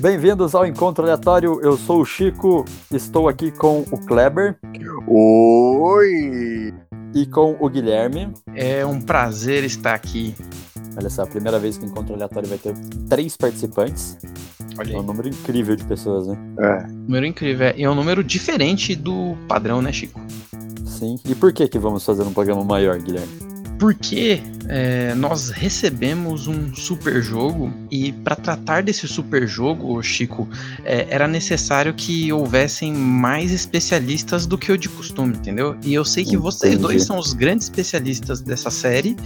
Bem-vindos ao Encontro Aleatório. Eu sou o Chico, estou aqui com o Kleber Oi! e com o Guilherme. É um prazer estar aqui. Olha só, a primeira vez que o Encontro Aleatório vai ter três participantes. Olha É um aí. número incrível de pessoas, né? É, Número incrível. É- É um número diferente do padrão, né, Chico? Sim. E por que que vamos fazer um programa maior, Guilherme? Porque é, nós recebemos um super jogo e para tratar desse super jogo, Chico, é, era necessário que houvessem mais especialistas do que o de costume, entendeu? E eu sei que vocês Entendi. dois são os grandes especialistas dessa série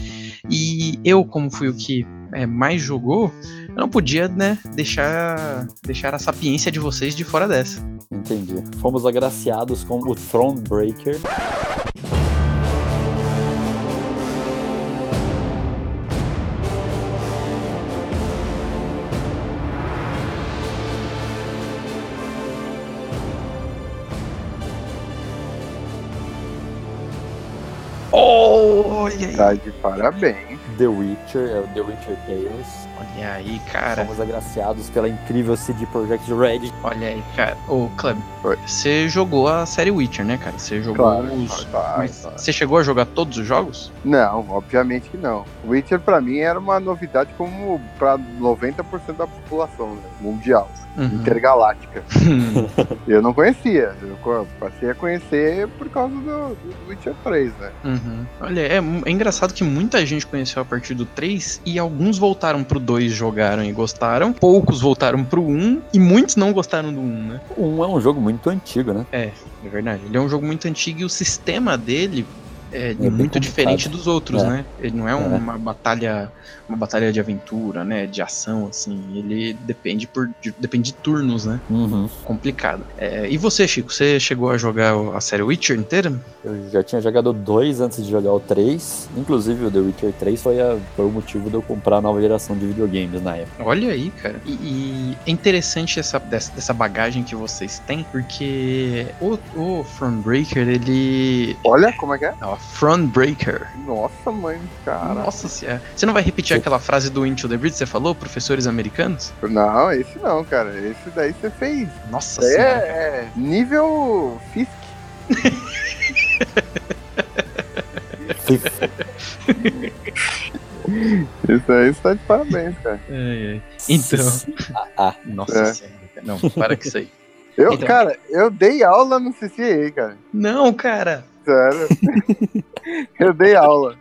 e eu, como fui o que é, mais jogou, eu não podia, né, deixar, deixar a sapiência de vocês de fora dessa. Entendi. Fomos agraciados com o Thronebreaker. Olha aí, tá de parabéns. The Witcher, é o The Witcher Tales. Olha aí, cara. Fomos agraciados pela incrível CD Projekt Red. Olha aí, cara. Ô, Cleb, Oi. você jogou a série Witcher, né, cara? Você jogou Claro, os. claro, Mas claro. você chegou a jogar todos os jogos? Não, obviamente que não. Witcher pra mim era uma novidade como pra 90% da população né? mundial, Uhum. intergaláctica. Eu não conhecia, eu passei a conhecer por causa do, do Witcher 3, né? Uhum. Olha, é, é engraçado que muita gente conheceu a partir do 3 e alguns voltaram pro 2 jogaram e gostaram, poucos voltaram pro 1 e muitos não gostaram do 1, né? Um é um jogo muito antigo, né? É verdade. Ele é um jogo muito antigo e o sistema dele é, bem muito complicado. diferente dos outros, É. né? Ele não é, uma batalha, uma batalha de aventura, né? De ação, assim. Ele depende por de- depende de turnos, né? Uhum. Complicado. É, e você, Chico? Você chegou a jogar a série Witcher inteira? Eu já tinha jogado dois antes de jogar o 3. Inclusive o The Witcher 3 foi, a- foi o motivo de eu comprar a nova geração de videogames na época. Olha aí, cara. E, e é interessante essa, dessa, dessa bagagem que vocês têm, porque o, o Thronebreaker, ele. Olha como é que é? Ó, Thronebreaker. Nossa, mãe, cara. Nossa senhora. Você não vai repetir aquela frase do Into the Bridge que você falou, professores americanos? Não, esse não, cara. Esse daí você fez. Nossa senhora. é, é nível Fisk. Isso aí você tá de parabéns, cara. Ai, ai. Então. Ah, Nossa É. senhora. cara. Não, para com isso aí. Eu, Então. cara, eu dei aula no CCA, cara. Não, cara. Sério. eu dei aula.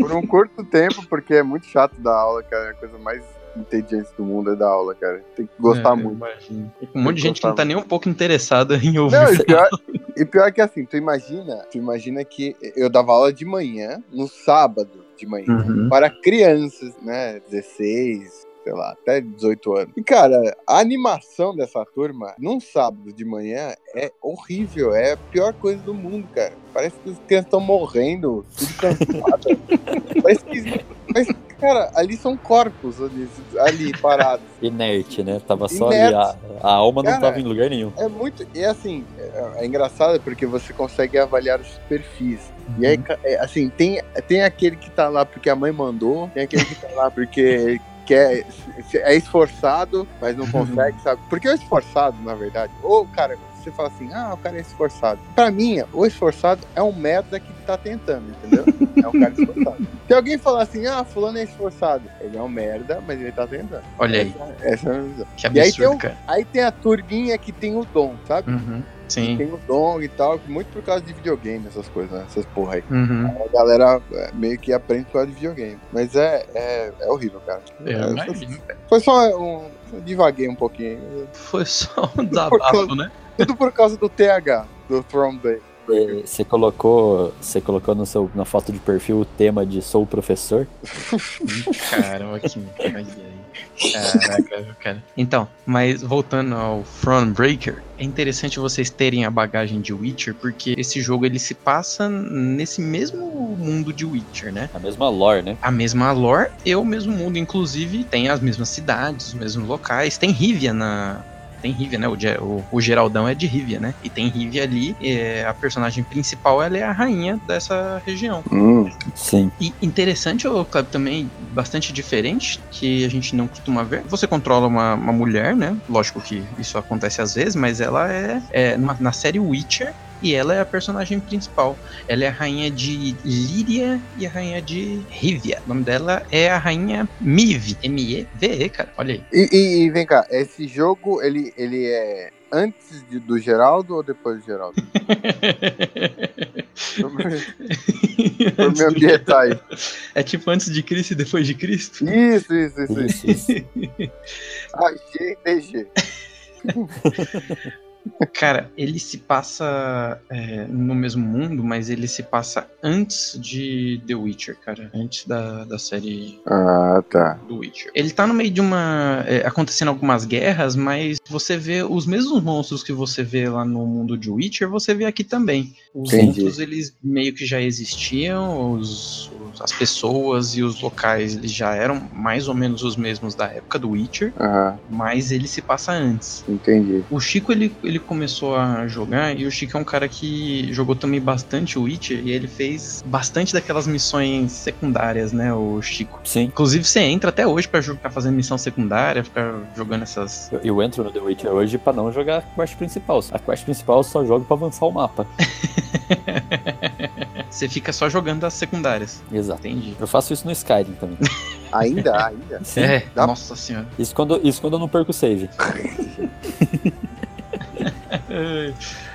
Por um curto tempo, porque é muito chato dar aula, cara. É a coisa mais entediante do mundo é dar aula, cara. Tem que gostar É, muito. imagino. Com um monte de gente que não tá nem um pouco interessada em ouvir. Não, e pior, e pior que assim, tu imagina, tu imagina que eu dava aula de manhã, no sábado de manhã, Uhum. para crianças, né, 16, sei lá, até 18 anos. E cara, a animação dessa turma num sábado de manhã é horrível, é a pior coisa do mundo, cara. Parece que as crianças estão morrendo, tudo cansado. parece que parece, cara, ali são corpos ali, ali parados. inerte, né? Tava só Inerte. ali. A, a alma não Cara, tava em lugar nenhum. É muito. E assim, é, é engraçado porque você consegue avaliar os perfis. E aí, ca- é, assim, tem, tem aquele que tá lá porque a mãe mandou, tem aquele que tá lá porque quer, é esforçado, mas não consegue, sabe? Porque o esforçado, na verdade, ou, cara, você fala assim, ah, o cara é esforçado. Pra mim, o esforçado é um merda que tá tentando, entendeu? É um cara esforçado. Se alguém falar assim, ah, fulano é esforçado, ele é um merda, mas ele tá tentando. Olha aí, Essa, essa é a visão. que E aí tem absurdo, cara. Aí tem a turguinha que tem o dom, sabe? Uhum. Sim. Tem o dom e tal, muito por causa de videogame, essas coisas, né? Essas porra aí. Uhum. A galera é, meio que aprende por causa de videogame. Mas é, é, é horrível, cara. É, imagino, cara. foi só um. eu Divaguei um pouquinho. Foi só um desabafo, né? Tudo por causa do TH, do Throne Day. Você colocou, você colocou no seu, na foto de perfil o tema de sou professor. Caramba, que aí. Caraca, cara. Então, mas voltando ao Thronebreaker, é interessante vocês terem a bagagem de Witcher, porque esse jogo ele se passa nesse mesmo mundo de Witcher, né? A mesma lore, né? A mesma lore e o mesmo mundo, inclusive tem as mesmas cidades, os mesmos locais. Tem Rivia na, tem Rivia, né? O, o, o, Geraldão é de Rivia, né? E tem Rivia ali, é, a personagem principal, ela é a rainha dessa região. Hum, sim. E interessante, o Club também bastante diferente, que a gente não costuma ver. Você controla uma, uma mulher, né? Lógico que isso acontece às vezes, mas ela é, é numa, na série Witcher, e ela é a personagem principal. Ela é a rainha de Líria e a rainha de Rivia. O nome dela é a rainha Mive. M-E-V-E, cara. Olha aí. E, e, e, vem cá, esse jogo, ele, ele é antes de, do Geraldo ou depois do Geraldo? Por me ambientar aí. É tipo antes de Cristo e depois de Cristo? Isso, isso, isso. isso, isso. ah, GDG. Cara, ele se passa é, no mesmo mundo, mas ele se passa antes de The Witcher, cara. Antes da, da série ah, tá. do Witcher. Ele tá no meio de uma. É, acontecendo algumas guerras, mas você vê os mesmos monstros que você vê lá no mundo de Witcher, você vê aqui também. Os Entendi. monstros, eles meio que já existiam, os, as pessoas e os locais eles já eram mais ou menos os mesmos da época do Witcher, uhum. mas ele se passa antes. Entendi. O Chico ele, ele começou a jogar e o Chico é um cara que jogou também bastante o Witcher e ele fez bastante daquelas missões secundárias, né, o Chico. Sim. Inclusive você entra até hoje para ficar fazendo missão secundária, ficar jogando essas. Eu, eu entro no The Witcher hoje para não jogar a quest principal. A quest principal eu só jogo para avançar o mapa. Você fica só jogando as secundárias. Exato. Entendi. Eu faço isso no Skyrim também. ainda, ainda. Sim, é, dá... nossa senhora. Isso quando, isso quando eu não perco o save.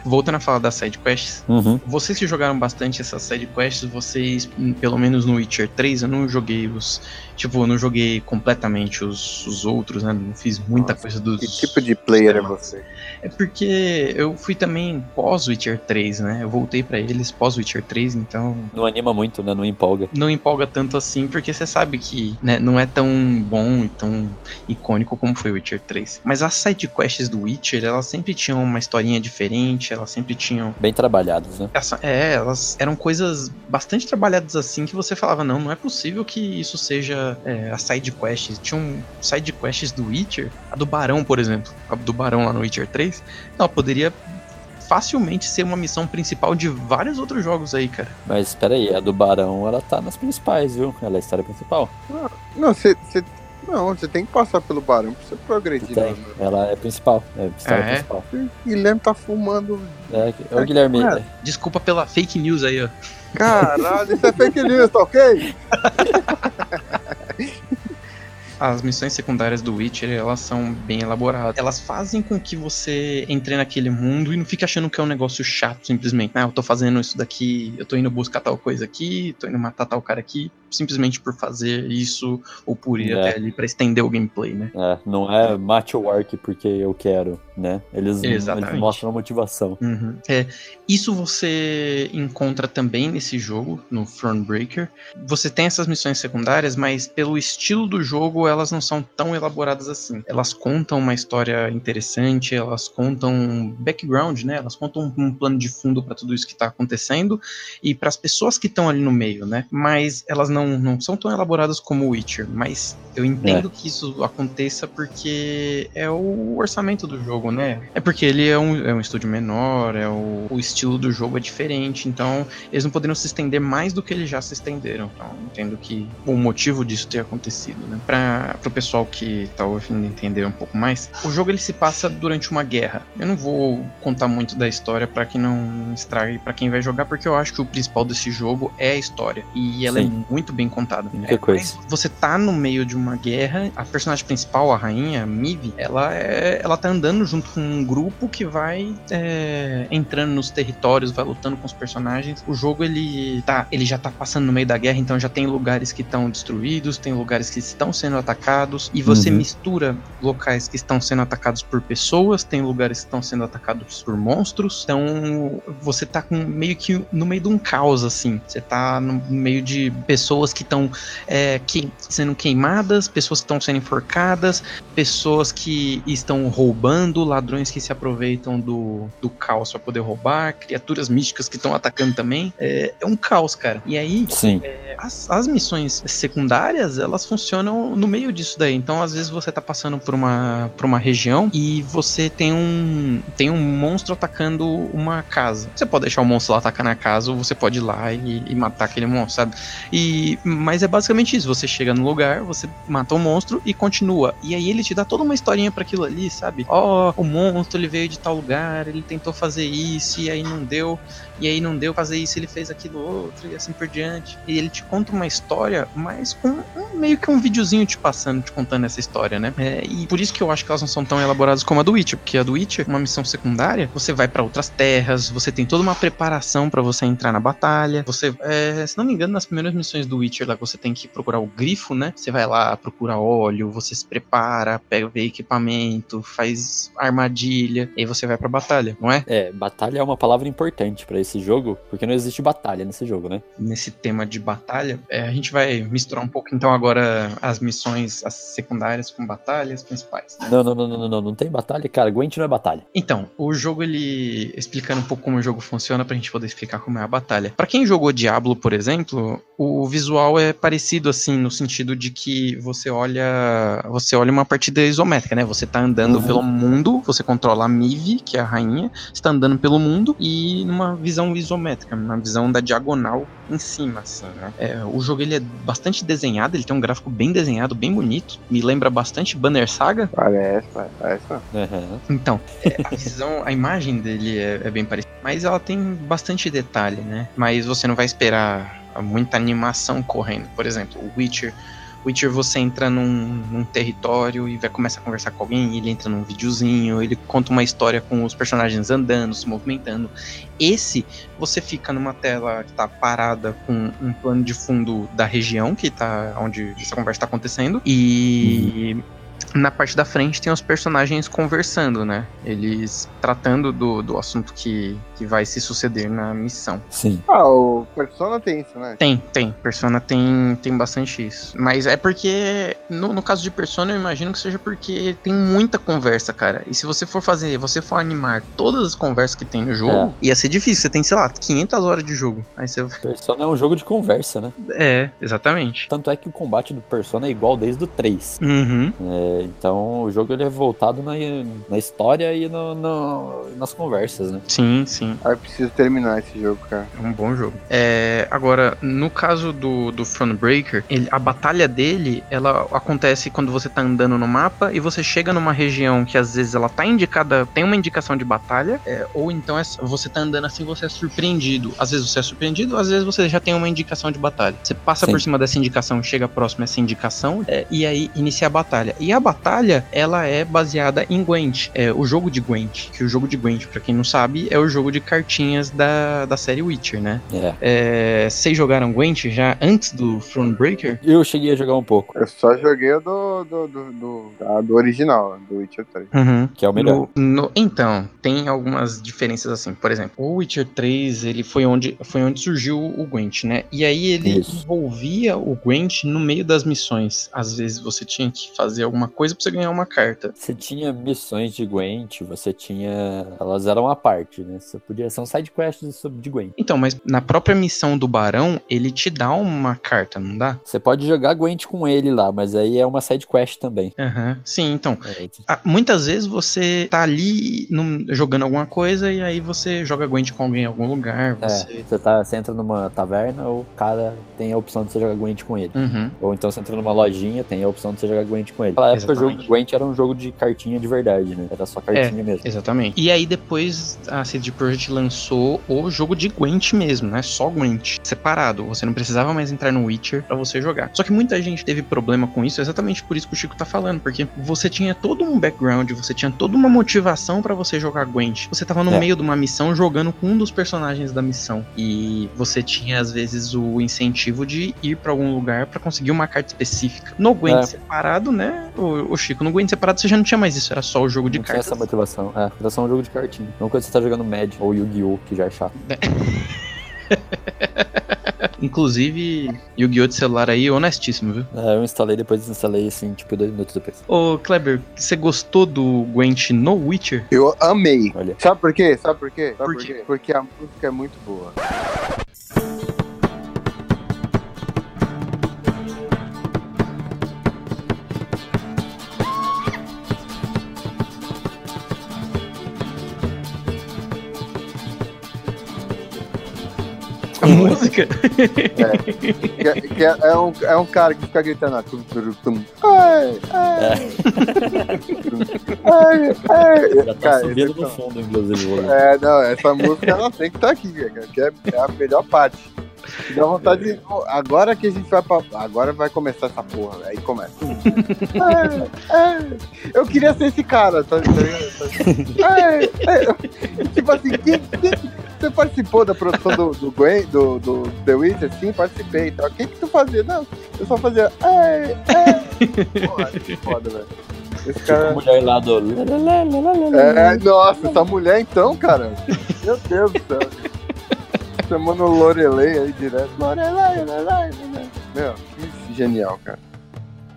Voltando a falar das side quests, uhum. vocês que jogaram bastante essas side quests, vocês, pelo menos no Witcher 3, eu não joguei os. Tipo, eu não joguei completamente os, os outros, né? Não fiz muita Nossa, coisa dos. Que tipo de player é você? É porque eu fui também pós Witcher 3, né? Eu voltei para eles pós Witcher 3, então. Não anima muito, né? Não empolga. Não empolga tanto assim, porque você sabe que né, não é tão bom e tão icônico como foi o Witcher 3. Mas as side quests do Witcher, elas sempre tinham uma historinha diferente, elas sempre tinham. Bem trabalhadas, né? É, elas eram coisas bastante trabalhadas assim que você falava, não, não é possível que isso seja é, a side quest. Tinham side quests do Witcher, a do Barão, por exemplo. A do Barão lá no Witcher 3. Não, poderia facilmente ser uma missão principal de vários outros jogos aí, cara. Mas espera aí, a do Barão, ela tá nas principais, viu? Ela é a história principal. Não, você não, você tem que passar pelo barão pra você progredir. Tem. Ela é principal. É a história é? principal. O Guilherme tá fumando. É, é o Guilherme. É. Desculpa pela fake news aí, ó. Caralho, isso é fake news, tá ok? as missões secundárias do Witcher, elas são bem elaboradas. Elas fazem com que você entre naquele mundo e não fique achando que é um negócio chato, simplesmente. Ah, eu tô fazendo isso daqui, eu tô indo buscar tal coisa aqui, tô indo matar tal cara aqui, simplesmente por fazer isso ou por ir é. até ali pra estender o gameplay, né? É, não é mate o arc porque eu quero, né? Eles, eles mostram a motivação. Uhum. É, isso você encontra também nesse jogo, no Thronebreaker. Você tem essas missões secundárias, mas pelo estilo do jogo, elas não são tão elaboradas assim. Elas contam uma história interessante, elas contam background, né? Elas contam um, plano de fundo para tudo isso que tá acontecendo e para as pessoas que estão ali no meio, né? Mas elas não, não são tão elaboradas como o Witcher. Mas eu entendo é. que isso aconteça porque é o orçamento do jogo, né? É porque ele é um, é um estúdio menor, é o, o estilo do jogo é diferente, então eles não poderiam se estender mais do que eles já se estenderam. Então, entendo que o motivo disso ter acontecido, né? Pra para o pessoal que tá ouvindo entender um pouco mais, o jogo ele se passa durante uma guerra. Eu não vou contar muito da história para que não estrague para quem vai jogar, porque eu acho que o principal desse jogo é a história e ela é Sim. é muito bem contada. É, coisa. Você tá no meio de uma guerra, a personagem principal, a rainha Mive, ela é, ela tá andando junto com um grupo que vai é, entrando nos territórios, vai lutando com os personagens. O jogo ele tá, ele já tá passando no meio da guerra, então já tem lugares que estão destruídos, tem lugares que estão sendo atacados e você uhum. mistura locais que estão sendo atacados por pessoas, tem lugares que estão sendo atacados por monstros. Então você tá com meio que no meio de um caos assim. Você tá no meio de pessoas que estão é, que, sendo queimadas, pessoas que estão sendo enforcadas, pessoas que estão roubando, ladrões que se aproveitam do, do caos para poder roubar, criaturas místicas que estão atacando também. É, é, um caos, cara. E aí. É, as, as missões secundárias, elas funcionam no meio disso daí. Então, às vezes você tá passando por uma, por uma região e você tem um tem um monstro atacando uma casa. Você pode deixar o monstro lá atacar na casa ou você pode ir lá e, e matar aquele monstro, sabe? E mas é basicamente isso. Você chega no lugar, você mata o monstro e continua. E aí ele te dá toda uma historinha para aquilo ali, sabe? Ó, oh, o monstro ele veio de tal lugar, ele tentou fazer isso e aí não deu e aí não deu fazer isso, ele fez aquilo outro e assim por diante. E ele te conta uma história, mas com um, meio que um videozinho te passando, te contando essa história, né? É, e por isso que eu acho que elas não são tão elaboradas como a do Witcher, porque a do Witcher, uma missão secundária, você vai para outras terras, você tem toda uma preparação para você entrar na batalha. Você, é, se não me engano, nas primeiras missões do Witcher lá, você tem que procurar o grifo, né? Você vai lá, procura óleo, você se prepara, pega vê equipamento, faz armadilha, e aí você vai pra batalha, não é? É, batalha é uma palavra importante para esse jogo, porque não existe batalha nesse jogo, né? Nesse tema de batalha, é, a gente vai misturar um pouco então agora as missões as secundárias com batalhas principais. Não, não, não, não, não, não, não tem batalha, cara. Gwent não é batalha. Então, o jogo ele explicando um pouco como o jogo funciona pra gente poder explicar como é a batalha. Para quem jogou Diablo, por exemplo, o visual é parecido assim no sentido de que você olha, você olha uma partida isométrica, né? Você tá andando uhum. pelo mundo, você controla a Mive, que é a rainha, está andando pelo mundo e numa visão isométrica, uma visão da diagonal em cima, assim, né? É, o jogo ele é bastante desenhado, ele tem um gráfico bem desenhado, bem bonito, me lembra bastante Banner Saga. Parece, parece. Uhum. Então, é, a visão, a imagem dele é, é bem parecida, mas ela tem bastante detalhe, né? Mas você não vai esperar muita animação correndo. Por exemplo, o Witcher Witcher você entra num, num, território e vai começar a conversar com alguém, ele entra num videozinho, ele conta uma história com os personagens andando, se movimentando. Esse, você fica numa tela que tá parada com um plano de fundo da região que tá onde essa conversa tá acontecendo e uhum na parte da frente tem os personagens conversando, né? Eles tratando do, do assunto que, que vai se suceder na missão. Sim. Ah, o Persona tem isso, né? Tem, tem. Persona tem, tem bastante isso. Mas é porque, no, no caso de Persona, eu imagino que seja porque tem muita conversa, cara. E se você for fazer, você for animar todas as conversas que tem no jogo, é. ia ser difícil. Você tem, sei lá, 500 horas de jogo. Aí você... Persona é um jogo de conversa, né? É, exatamente. Tanto é que o combate do Persona é igual desde o 3. Uhum. É, então o jogo ele é voltado na, na história e no, no, nas conversas, né? Sim, sim. Ah, eu preciso terminar esse jogo, cara. É um bom jogo. É, agora, no caso do, do Thronebreaker, ele, a batalha dele, ela acontece quando você tá andando no mapa e você chega numa região que às vezes ela tá indicada, tem uma indicação de batalha, é, ou então é, você tá andando assim você é surpreendido. Às vezes você é surpreendido, às vezes você já tem uma indicação de batalha. Você passa Sim. por cima dessa indicação, chega próximo a essa indicação, é, e aí inicia a batalha. E a batalha, ela é baseada em Gwent, é o jogo de Gwent. Que o jogo de Gwent, para quem não sabe, é o jogo de cartinhas da, da série Witcher, né? É. é vocês jogaram Gwent já antes do Thronebreaker? Eu cheguei a jogar um pouco. Eu só joguei o do, do, do, do, do original, do Witcher 3. Uhum. Que é o melhor. No, no, então, tem algumas diferenças assim. Por exemplo, o Witcher 3, ele foi onde, foi onde surgiu o Gwent, né? E aí ele Isso. envolvia o Gwent no meio das missões. Às vezes você tinha que fazer alguma coisa pra você ganhar uma carta. Você tinha missões de Gwent, você tinha. Elas eram a parte, né? Você podia. São side quests de Gwent. Então, mas na própria missão do Barão, ele te dá uma carta, não dá? Você pode jogar Gwent com ele lá, mas aí é uma side quest também. Uhum. Sim, então. É. Ah, muitas vezes você tá ali num, jogando alguma coisa e aí você joga Gwent com alguém em algum lugar. É, você... É, você, tá, você entra numa taverna, o cara tem a opção de você jogar Gwent com ele. Uhum. Ou então você entra numa lojinha, tem a opção de você jogar Gwent com ele. Naquela época, o jogo Gwent era um jogo de cartinha de verdade, né? Era só cartinha é, mesmo. Exatamente. E aí depois a CD Projekt lançou o jogo de Gwent mesmo, né? Só Gwent, separado. Você não precisava mais entrar no Witcher para você jogar. Só que muita gente teve problema com isso, exatamente por isso que o Chico tá falando, porque você tinha todo um background, você tinha toda uma motivação para você jogar Gwent. Você tava no é. meio de uma missão jogando com um dos personagens da missão e você tinha às vezes o incentivo de ir para algum lugar para conseguir uma carta específica. No Gwent é. separado, né? O, o Chico, no Gwent separado você já não tinha mais isso, era só o jogo de não cartas. essa motivação. É, era só um jogo de cartinha. Não quando você tá jogando Magic ou Yu-Gi-Oh! que já é chato. Inclusive, Yu-Gi-Oh! de celular aí, honestíssimo, viu? É, eu instalei depois desinstalei assim, tipo, dois minutos depois. Ô, Kleber, você gostou do Gwent no Witcher? Eu amei. Olha. Sabe por quê? Sabe por quê? Sabe por, quê? Porque a música é muito boa. Música? Que, é- que é, é um, é um cara que fica gritando. Tum, tum, tum. Ai, ai. ai, ai. Já tá Cara, subindo esse- no fundo, inclusive. É, não, essa música ela tem que estar aqui, cara, que é, é a melhor parte. Dá vontade de. Agora que a gente vai pra. Agora vai começar essa porra, aí começa. É, é, eu queria ser esse cara, tá, tá ligado? É, é. Tipo assim, quem, quem- você participou da produção do, do Gwen, do, do The Witcher? Sim, participei. Tá? O que que tu fazia? Não, eu só fazia. Porra, que foda, velho. Esse Tipo cara. a mulher lá do. É, nossa, essa mulher então, cara. Meu Deus do céu. Chamando o Lorelei aí direto. Lorelei, Lorelei, Lorelei. Meu, que genial, cara.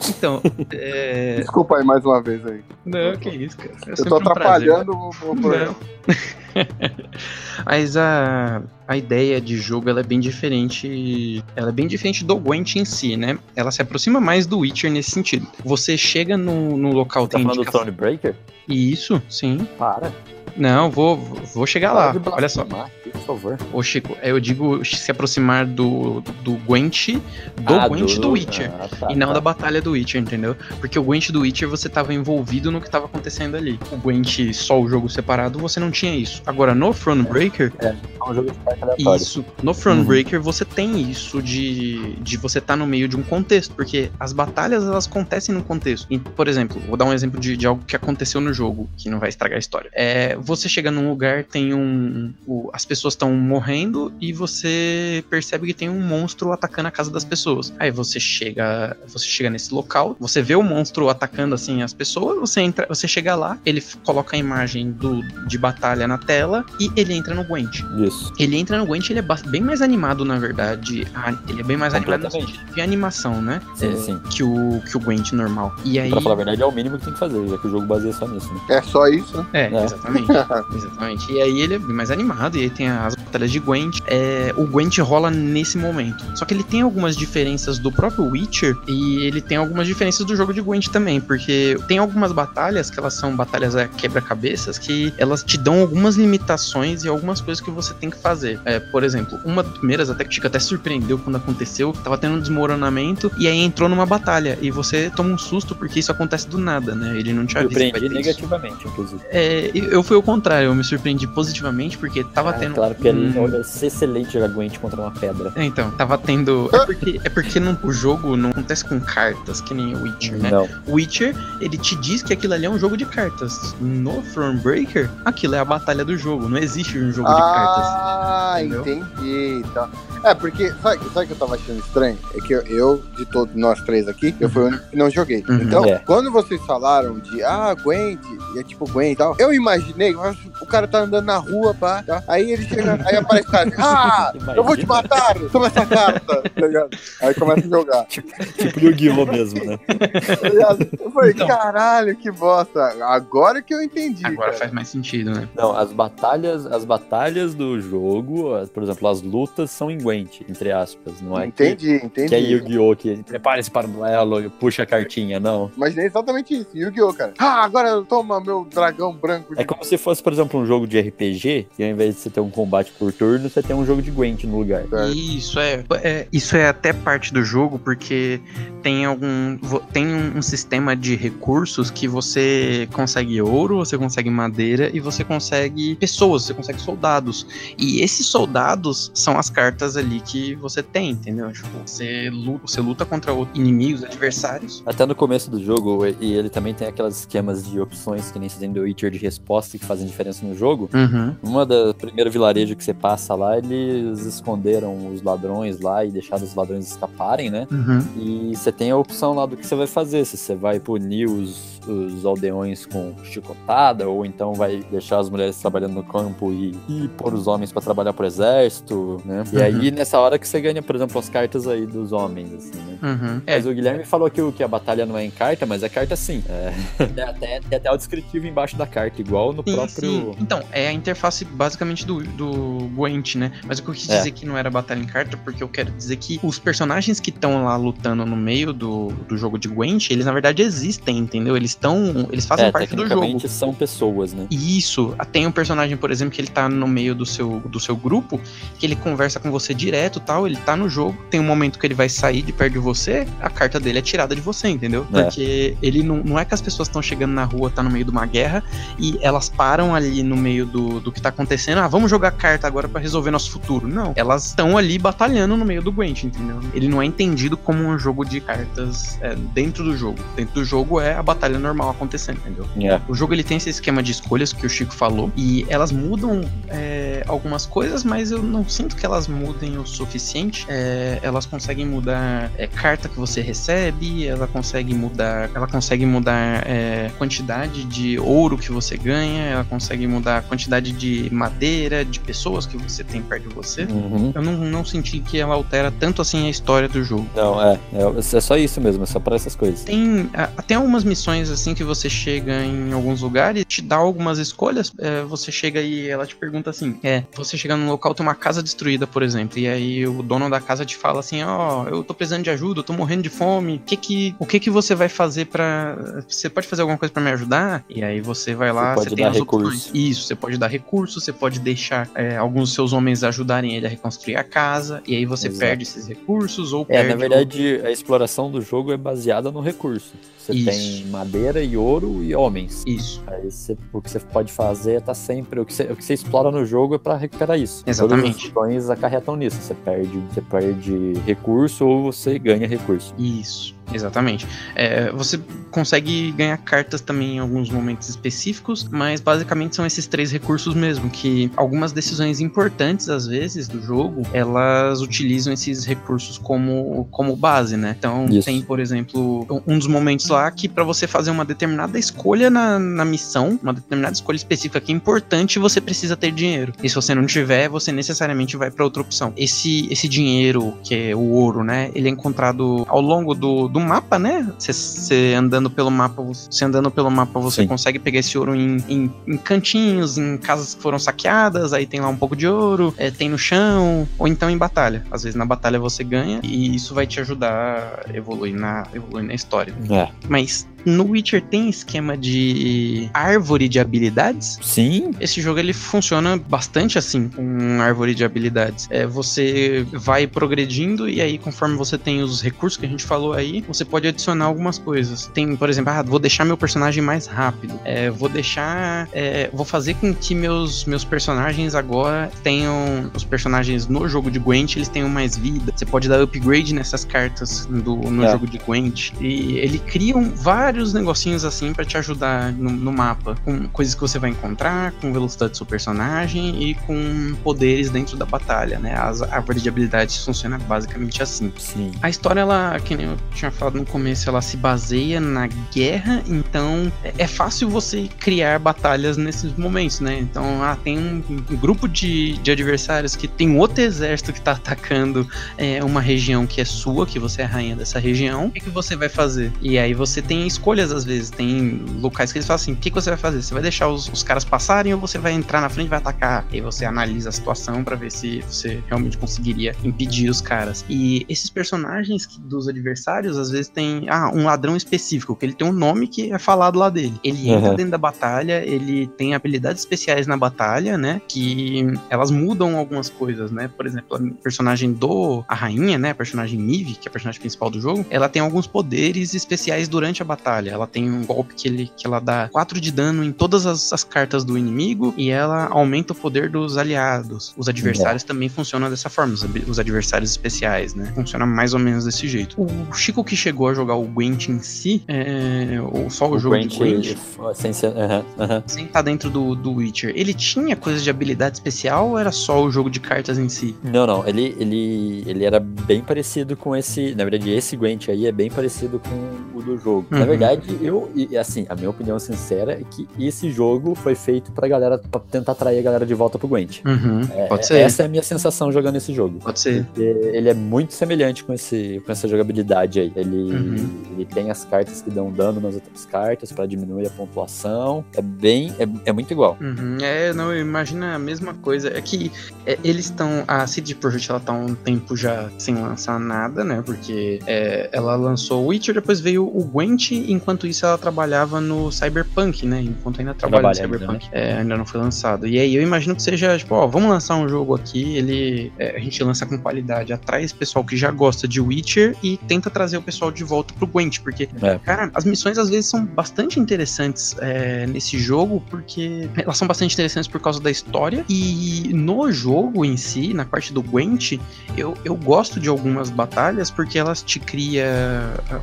Então, é... Desculpa aí mais uma vez aí. Não, que isso, cara. É Eu tô um prazer, atrapalhando o, o programa. Mas a, a ideia de jogo ela é bem diferente. Ela é bem diferente do Gwent em si, né? Ela se aproxima mais do Witcher nesse sentido. Você chega no, no local Tá tem falando do Thronebreaker? Isso, sim. Para. Não, vou, vou chegar lá. Olha só. Por favor. Ô, Chico, eu digo se aproximar do, do Gwent, do Ah, Gwent do, Witcher. Ah, tá, E não tá. da batalha do Witcher, entendeu? Porque o Gwent do Witcher você tava envolvido no que tava acontecendo ali. O Gwent só o jogo separado, você não tinha isso. Agora, no Thronebreaker, É um jogo de aleatório. isso. No Thronebreaker você tem isso de, de você estar no meio de um contexto, porque as batalhas elas acontecem no contexto. E, por exemplo, vou dar um exemplo de, de algo que aconteceu no jogo, que não vai estragar a história. É, você chega num lugar, tem um. o- as pessoas estão morrendo e você percebe que tem um monstro atacando a casa das pessoas. Aí você chega. Você chega nesse local, você vê o monstro atacando assim as pessoas, você entra, você chega lá, ele coloca a imagem do, de batalha na tela e ele entra no Gwent. Isso. Ele entra no Gwent, ele é bem mais animado, na verdade. Ah, Ele é bem mais animado no sentido de animação, né? Sim, É, sim. Que o, que o Gwent normal. E aí. Pra falar a verdade, é o mínimo que tem que fazer, já que o jogo baseia só nisso, né? É só isso, né? É, É. exatamente. exatamente. E aí ele é bem mais animado, e aí tem as batalhas de Gwent. É, o Gwent rola nesse momento. Só que ele tem algumas diferenças do próprio Witcher, e ele tem algumas diferenças do jogo de Gwent também, porque tem algumas batalhas que elas são batalhas é, quebra-cabeças, que elas te dão algumas limitações e algumas coisas que você tem que fazer. É, por exemplo, uma das primeiras, até que o Chico até surpreendeu quando aconteceu, tava tendo um desmoronamento, e aí entrou numa batalha, e você toma um susto porque isso acontece do nada, né? Ele não te avisa. Surpreendi negativamente, inclusive. É, eu fui o contrário, eu me surpreendi positivamente porque tava Ah, tendo. Claro, porque ele um- olha, ser excelente jogar Gwent contra uma pedra. É, então, tava tendo. É porque, é porque não- o jogo não acontece com cartas, que nem o Witcher, né? Não. O Witcher, ele te diz que aquilo ali é um jogo de cartas. No Thronebreaker, aquilo é a batalha do jogo, não existe um jogo de cartas. Ah, entendeu? entendi. Tá. É, porque, sabe, sabe o que eu tava achando estranho? É que eu, eu, de todos nós três aqui, eu fui o único que não joguei. Uhum. Então, É. quando vocês falaram de, ah, Gwent, e é tipo Gwent e tal, eu imaginei, o cara tá andando na rua, pá, tá? Aí ele chega, aí aparece o cara, ah, eu vou te matar, toma essa carta, tá ligado? Aí começa a jogar, Tipo Yu-Gi-Oh! mesmo, né? tá? Eu falei, Então. caralho, que bosta. Agora que eu entendi, Agora cara. faz mais sentido, né? Não, as batalhas, as batalhas do jogo, por exemplo, as lutas são em Gwent, entre aspas. Não é que, Entendi, entendi. que é Yu-Gi-Oh! que prepare-se para o duelo e puxa a cartinha, não. Imaginei exatamente isso, Yu-Gi-Oh, cara. Ah, agora toma meu dragão branco de É como se fosse, por exemplo, um jogo de RPG, e ao invés de você ter um combate por turno, você tem um jogo de Gwent no lugar. Isso é, é- isso é até parte do jogo, porque tem algum. Tem um, sistema de recursos que você consegue ouro, você consegue madeira e você consegue pessoas, você consegue soldados. E esses soldados são as cartas ali que você tem, entendeu? Tipo, você luta, você luta contra outros inimigos, adversários. Até no começo do jogo, e ele também tem aqueles esquemas de opções que nem se tem do Witcher de resposta que fazem diferença no jogo. Uhum. Uma da primeira vilarejo que você passa lá, eles esconderam os ladrões lá e deixaram os ladrões escaparem, né? Uhum. E você tem a opção lá do que você vai fazer. Se você vai punir os, os aldeões com chicotada, ou então vai deixar as mulheres trabalhando no campo e, e pôr os homens pra trabalhar pro exército, né? E Uhum. aí, nessa hora que você ganha, por exemplo, as cartas aí dos homens, assim, né? Uhum. É, Mas o Guilherme falou que, que a batalha não é em carta, mas é carta sim. É. Tem, até, tem até o descritivo embaixo da carta, igual no Sim, próprio. sim. Então, é a interface basicamente do, do Gwent, né? Mas o que eu quis É. dizer que não era batalha em carta, porque eu quero dizer que os personagens que estão lá lutando no meio do, do jogo de Gwent, eles na verdade existem, entendeu? Eles estão. Eles fazem É, parte do jogo. são pessoas, né? E Isso, tem um personagem, por exemplo, que ele tá no meio do seu, do seu grupo, que ele conversa com você direto tal, ele tá no jogo, tem um momento que ele vai sair de perto de você, a carta dele é tirada de você, entendeu? É. Porque ele não, não é que as pessoas estão chegando na rua, tá no meio de uma guerra, e elas param ali no meio do, do que tá acontecendo, ah, vamos jogar carta agora pra resolver nosso futuro. Não, elas estão ali batalhando no meio do Gwent, entendeu? Ele não é entendido como um jogo de cartas é, dentro do jogo. Dentro do jogo é a batalha normal acontecendo, entendeu? É. O jogo ele tem esse esquema de escolhas que o Chico falou e elas mudam é, algumas coisas, mas eu não sinto que elas mudem o suficiente. É, elas conseguem mudar é, carta que você recebe, ela consegue mudar, ela consegue mudar é, quantidade de ouro que você ganha, ela consegue mudar a quantidade de madeira, de pessoas que você tem perto de você. Uhum. Eu não, não senti que ela altera tanto assim a história do jogo. Não, é, é. É só isso mesmo, é só para essas coisas. Tem até algumas missões assim que você chega em alguns lugares, te dá algumas escolhas. é, você chega e ela te pergunta assim: é, você chega num local, tem uma casa destruída, por exemplo, e aí o dono da casa te fala assim: ó, eu tô precisando de ajuda, eu tô morrendo de fome. O que que, o que que você vai fazer pra. Você pode fazer alguma coisa pra me ajudar? E aí você vai lá, Você você, tem as recurso. opções. Isso, você pode dar recurso, você pode deixar é, alguns seus homens ajudarem ele a reconstruir a casa, e aí você Exato. perde esses recursos ou É, perde. na o- verdade, a exploração do jogo é baseada no recurso. Você Isso. tem madeira e ouro e homens. Isso. Aí você- o que você pode fazer é tá sempre. O que você, o que você explora no jogo é pra recuperar isso. Exatamente. Todas as ações acarretam nisso. Você perde, você perde recurso ou você ganha recurso. Isso, exatamente. É, você consegue ganhar cartas também em alguns momentos específicos, mas basicamente são esses três recursos mesmo, que algumas decisões importantes, às vezes, do jogo, elas utilizam esses recursos como, como base, né? Então Isso. tem, por exemplo, um dos momentos lá que para você fazer uma determinada escolha na, na missão, uma determinada escolha específica que é importante, você precisa ter dinheiro. E se você não tiver, você necessariamente vai para outra opção. Esse, esse dinheiro, que é o ouro, né? Ele é encontrado ao longo do, do mapa, né? Você- Você andando pelo mapa, você andando pelo mapa, você Sim. consegue pegar esse ouro em, em, em cantinhos, em casas que foram saqueadas, aí tem lá um pouco de ouro, é, tem no chão, ou então em batalha. Às vezes na batalha você ganha e isso vai te ajudar a evoluir na, evoluir na história. É. Mas no Witcher tem esquema de árvore de habilidades? Sim, Esse jogo ele funciona bastante assim, com árvore de habilidades. É, você vai progredindo e aí, conforme você tem os recursos que a gente falou aí, você pode adicionar algumas coisas. Tem, por exemplo, ah, vou deixar meu personagem mais rápido. É, vou deixar. é, vou fazer com que meus, meus personagens agora tenham. Os personagens no jogo de Gwent eles tenham mais vida. Você pode dar upgrade nessas cartas do, no É. jogo de Gwent. E ele cria um- vários negocinhos assim pra te ajudar no, no mapa. Com coisas que você vai encontrar, com velocidade do seu personagem e com poderes dentro da batalha, né? As árvores de habilidades funcionam basicamente assim. sim. A história, ela, que nem eu tinha falado no começo, ela se baseia na guerra, então é- é fácil você criar batalhas nesses momentos, né? Então, ah, tem um, um grupo de, de adversários que tem outro exército que tá atacando é, uma região que é sua, que você é a rainha dessa região. O que, que você vai fazer? E aí você tem escolhas às vezes, tem locais que eles falam assim: o que, que você vai fazer? Você vai deixar os, os caras passarem ou você vai entrar na frente e vai atacar? E aí você analisa a situação pra ver se você realmente conseguiria impedir os caras. E esses personagens que- dos adversários, às vezes tem ah, um ladrão específico, que ele tem um nome que é falado lá dele. Ele entra Uhum. dentro da batalha, ele tem habilidades especiais na batalha, né? Que elas mudam algumas coisas, né? Por exemplo, a personagem do. A rainha, né? A personagem Nive, que é a personagem principal do jogo, ela tem alguns poderes especiais durante a batalha. Ela tem um golpe que, ele, que ela dá 4 de dano em todas as, as cartas do inimigo e ela aumenta o poder dos aliados. Os adversários também funcionam dessa forma, os, os adversários especiais, né? Funciona mais ou menos desse jeito. O Chico que chegou a jogar o Gwent em si, é, ou só o, jogo Gwent, de Gwent, sem ser- aham, aham. sem estar dentro do, do Witcher, ele tinha coisa de habilidade especial ou era só o jogo de cartas em si? Não, não, ele, ele, ele era bem parecido com esse. Na verdade, esse Gwent aí é bem parecido com o do jogo. Na Uhum. Verdade, eu, e assim, a minha opinião sincera é que esse jogo foi feito pra galera, pra tentar atrair a galera de volta pro Gwent. Uhum, É, pode ser. Essa é a minha sensação jogando esse jogo. Pode ser. Porque ele é muito semelhante com, esse, com essa jogabilidade aí. Ele, Uhum. ele tem as cartas que dão dano nas outras cartas pra diminuir a pontuação. É bem. É, é muito igual. Uhum, é, não, imagina a mesma coisa. É que é, eles estão. A CD Projekt ela tá há um tempo já sem lançar nada, né? Porque é, ela lançou o Witcher, depois veio o o Gwent, enquanto isso ela trabalhava no Cyberpunk, né? Enquanto ainda trabalha no Cyberpunk. Ainda, né? é, ainda não foi lançado. E aí eu imagino que seja, tipo, ó, vamos lançar um jogo aqui, ele é, a gente lança com qualidade, atrai esse pessoal que já gosta de Witcher e tenta trazer o pessoal de volta pro Gwent, porque, é. cara, as missões às vezes são bastante interessantes é, nesse jogo, porque elas são bastante interessantes por causa da história e no jogo em si, na parte do Gwent, eu, eu gosto de algumas batalhas porque elas te cria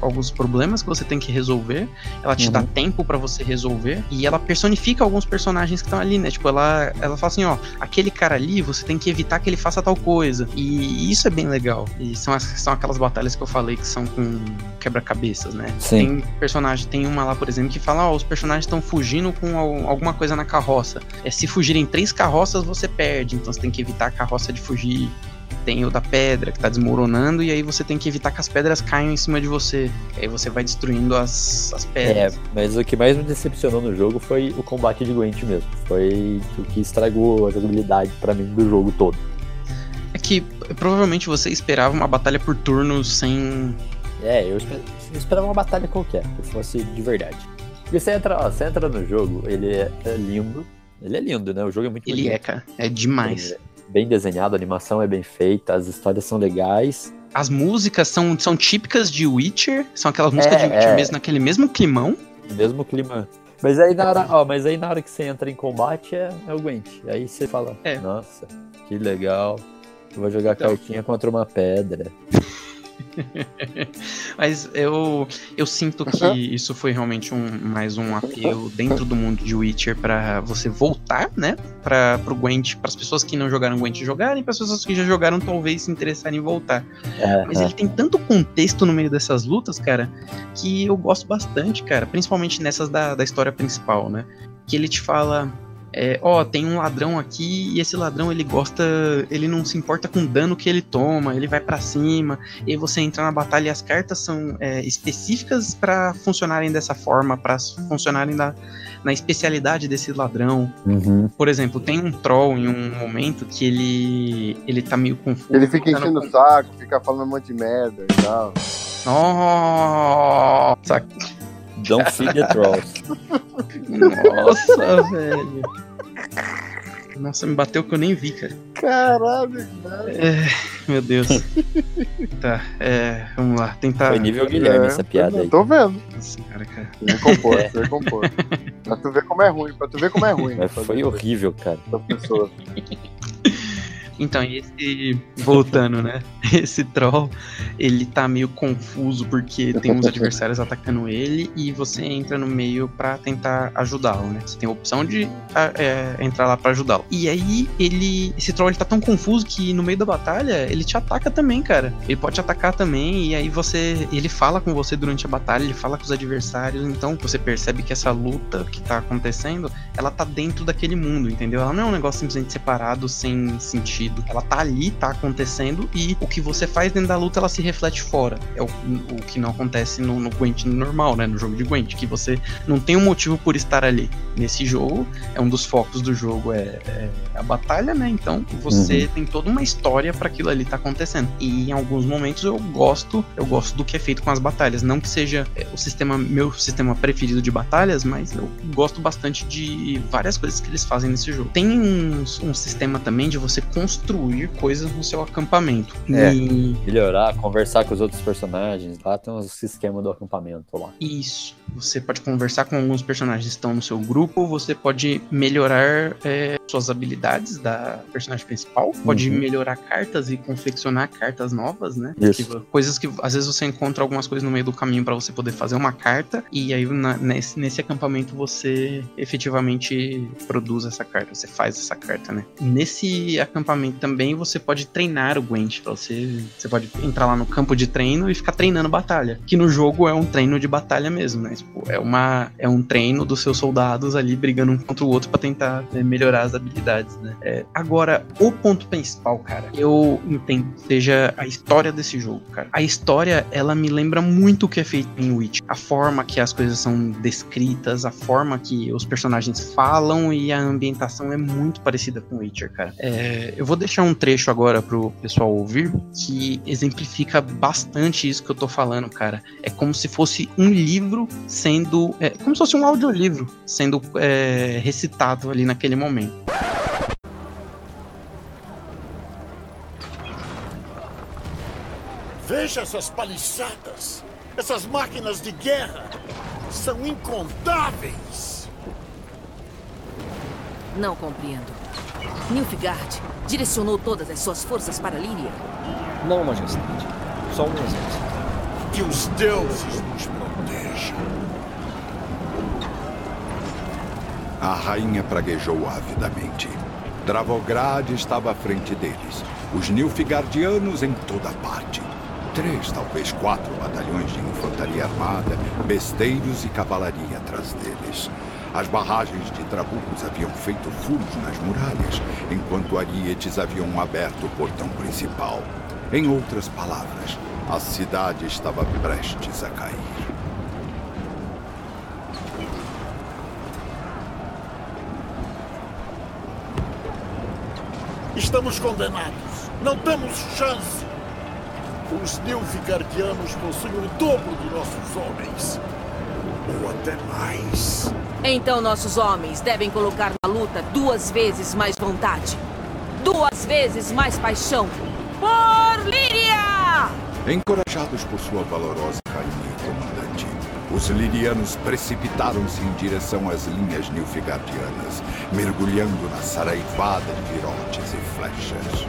alguns problemas que você tem que resolver, ela te uhum. dá tempo para você resolver e ela personifica alguns personagens que estão ali, né? Tipo, ela, ela fala assim, ó, aquele cara ali, você tem que evitar que ele faça tal coisa. E isso é bem legal. E são, as, são aquelas batalhas que eu falei que são com quebra-cabeças, né? Sim. Tem personagem, tem uma lá, por exemplo, que fala, ó, os personagens estão fugindo com alguma coisa na carroça. É, se fugirem três carroças, você perde. Então você tem que evitar a carroça de fugir tem o da pedra que tá desmoronando, e aí você tem que evitar que as pedras caiam em cima de você. E aí você vai destruindo as, as pedras. É, mas o que mais me decepcionou no jogo foi o combate de Gwent mesmo. Foi o que estragou a jogabilidade para mim do jogo todo. É que provavelmente você esperava uma batalha por turnos sem. É, eu esperava uma batalha qualquer, que fosse de verdade. Porque você entra, ó, você entra no jogo, ele é, é lindo. Ele é lindo, né? O jogo é muito Ele bonito. é, cara. É demais. É bem desenhado, a animação é bem feita, as histórias são legais. As músicas são, são típicas de Witcher, são aquelas músicas é, de Witcher é. mesmo, naquele mesmo climão. Mesmo clima. Mas aí na hora, ó, mas aí na hora que você entra em combate é, é o Gwent. Aí você fala, é. nossa, que legal. Eu vou jogar então. cartinha contra uma pedra. Mas eu, eu sinto que isso foi realmente um, mais um apelo dentro do mundo de Witcher para você voltar, né? Para pro Gwent, para as pessoas que não jogaram Gwent jogarem, para as pessoas que já jogaram talvez se interessarem em voltar. É, Mas ele tem tanto contexto no meio dessas lutas, cara, que eu gosto bastante, cara, principalmente nessas da, da história principal, né? Que ele te fala, é, ó, tem um ladrão aqui e esse ladrão ele gosta, ele não se importa com o dano que ele toma, ele vai para cima, e você entra na batalha e as cartas são é, específicas para funcionarem dessa forma, para funcionarem na, na especialidade desse ladrão. Uhum. Por exemplo, tem um troll em um momento que ele ele tá meio confuso. Ele fica enchendo o saco, fica falando um monte de merda e tal. Nossa! Don't feed the trolls. Nossa, velho. Nossa, me bateu que eu nem vi, cara. Caralho, é, meu Deus. tá, é, vamos lá, tentar. Foi nível Guilherme é, essa piada aí. Tô vendo. Nossa, cara, cara. Você compor, você compor. Pra tu ver como é ruim, pra tu ver como é ruim. Mas foi horrível, cara. Essa pessoa. Então, esse. Voltando, né? Esse troll, ele tá meio confuso porque tem uns adversários atacando ele e você entra no meio para tentar ajudá-lo, né? Você tem a opção de é, entrar lá para ajudá-lo. E aí, ele. Esse troll ele tá tão confuso que no meio da batalha ele te ataca também, cara. Ele pode te atacar também e aí você. Ele fala com você durante a batalha, ele fala com os adversários, então você percebe que essa luta que tá acontecendo, ela tá dentro daquele mundo, entendeu? Ela não é um negócio simplesmente separado, sem sentido Ela tá ali, tá acontecendo, e o que você faz dentro da luta, ela se reflete fora. É o, o que não acontece no, no Gwent normal, né? No jogo de Gwent, que você não tem um motivo por estar ali. Nesse jogo, é um dos focos do jogo é, é a batalha, né? Então você uhum. tem toda uma história para aquilo ali tá acontecendo. E em alguns momentos eu gosto, eu gosto do que é feito com as batalhas. Não que seja é, o sistema, meu sistema preferido de batalhas, mas eu gosto bastante de várias coisas que eles fazem nesse jogo. Tem um, um sistema também de você construir construir coisas no seu acampamento. É, e... melhorar, conversar com os outros personagens. Lá tem uns esquema do acampamento lá. Isso. Você pode conversar com alguns personagens que estão no seu grupo, você pode melhorar é, suas habilidades da personagem principal, pode uhum. melhorar cartas e confeccionar cartas novas, né? Isso. coisas que às vezes você encontra algumas coisas no meio do caminho para você poder fazer uma carta, e aí na, nesse, nesse acampamento você efetivamente produz essa carta, você faz essa carta, né? Nesse acampamento também você pode treinar o Gwent. Você, você pode entrar lá no campo de treino e ficar treinando batalha. Que no jogo é um treino de batalha mesmo, né? Tipo, é, uma, é um treino dos seus soldados ali brigando um contra o outro para tentar né, melhorar as habilidades, né? É, agora, o ponto principal, cara, eu entendo seja a história desse jogo, cara. A história, ela me lembra muito o que é feito em Witch. A forma que as coisas são descritas, a forma que os personagens falam e a ambientação é muito parecida com Witcher, cara. É, eu vou vou deixar um trecho agora pro pessoal ouvir que exemplifica bastante isso que eu tô falando, cara. É como se fosse um livro sendo. É, como se fosse um audiolivro sendo é, recitado ali naquele momento. Veja essas paliçadas! Essas máquinas de guerra! São incontáveis! Não compreendo. Nilfgaard direcionou todas as suas forças para Líria? Não, Majestade. Só um exército. Que os deuses nos protejam. A rainha praguejou avidamente. Dravograd estava à frente deles. Os Nilfgaardianos em toda parte. Três, talvez quatro batalhões de infantaria armada, besteiros e cavalaria atrás deles. As barragens de trabucos haviam feito furos nas muralhas, enquanto arietes haviam aberto o portão principal. Em outras palavras, a cidade estava prestes a cair. Estamos condenados. Não temos chance. Os Nilfgaardianos possuem o dobro de nossos homens. Ou até mais. Então nossos homens devem colocar na luta duas vezes mais vontade. Duas vezes mais paixão. Por Líria! Encorajados por sua valorosa rainha e comandante, os lirianos precipitaram-se em direção às linhas nilfgaardianas, mergulhando na saraivada de virotes e flechas.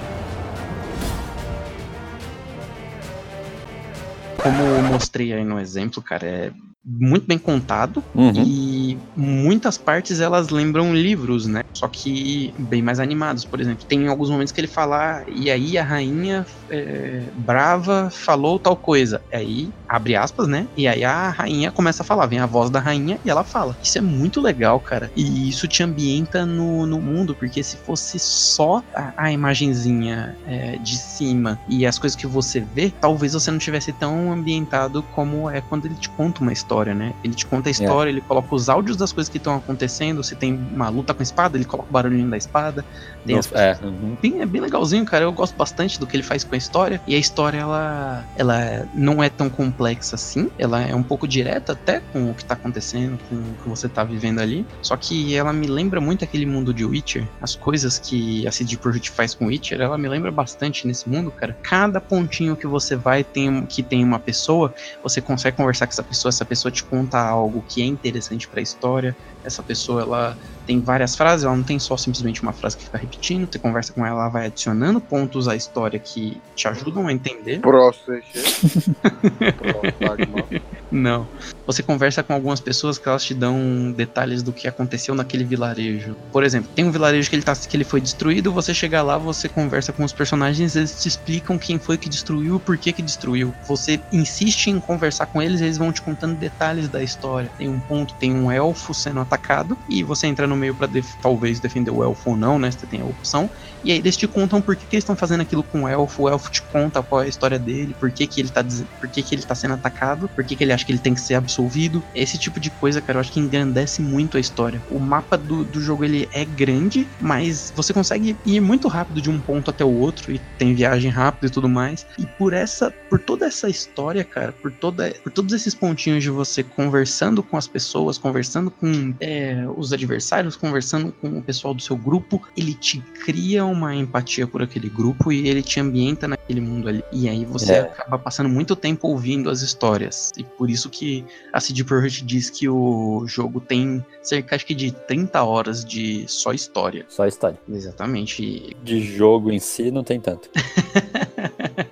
Como eu mostrei aí no exemplo, cara, é muito bem contado Uhum. e muitas partes elas lembram livros, né? Só que bem mais animados, por exemplo. Tem alguns momentos que ele fala, "Ah, e aí a rainha é, brava falou tal coisa. Aí, abre aspas, né? E aí a rainha começa a falar, vem a voz da rainha e ela fala. Isso é muito legal, cara. E isso te ambienta no, no mundo, porque se fosse só a, a imagenzinha é, de cima e as coisas que você vê, talvez você não tivesse tão ambientado como é quando ele te conta uma história, né? Ele te conta a história, ele coloca os áudios das coisas que estão acontecendo. Se tem uma luta com espada, ele coloca o barulhinho da espada. Tem as É, uhum. bem, é bem legalzinho, cara. Eu gosto bastante do que ele faz com a história. E a história, ela, ela não é tão complexa assim. Ela é um pouco direta até com o que tá acontecendo, com o que você tá vivendo ali. Só que ela me lembra muito aquele mundo de Witcher. As coisas que a CD Projekt faz com Witcher, ela me lembra bastante nesse mundo, cara. Cada pontinho que você vai tem, que tem uma pessoa, você consegue conversar com essa pessoa, essa pessoa te conta algo que é interessante pra história. Essa pessoa, ela tem várias frases, ela não tem só simplesmente uma frase que fica repetindo, você conversa com ela, ela vai adicionando pontos à história que te ajudam a entender. Próximo. Não. Você conversa com algumas pessoas que elas te dão detalhes do que aconteceu naquele vilarejo. Por exemplo, tem um vilarejo que ele, tá, que ele foi destruído, você chega lá, você conversa com os personagens, eles te explicam quem foi que destruiu, por que que destruiu. Você insiste em conversar com eles, eles vão te contando detalhes da história. Tem um ponto, tem um elfo sendo atacado, e você entra no meio pra def- talvez defender o elfo ou não, né? Você tem a opção. E aí eles te contam por que, que eles estão fazendo aquilo com o elfo, o elfo te conta qual é a história dele, por que, que ele tá por que, que ele tá sendo atacado, por que, que ele acha que ele tem que ser absolvido. Esse tipo de coisa, cara, eu acho que engrandece muito a história. O mapa do, do jogo ele é grande, mas você consegue ir muito rápido de um ponto até o outro e tem viagem rápida e tudo mais. E por essa, por toda essa história, cara, por toda, por todos esses pontinhos de você conversando com as pessoas, conversando com é, os adversários, conversando com o pessoal do seu grupo, ele te cria uma empatia por aquele grupo e ele te ambienta naquele mundo ali. E aí você É. acaba passando muito tempo ouvindo as histórias. E por isso que a CD Projekt diz que o jogo tem cerca acho que de 30 horas de só história. Só história. Exatamente. De jogo em si não tem tanto.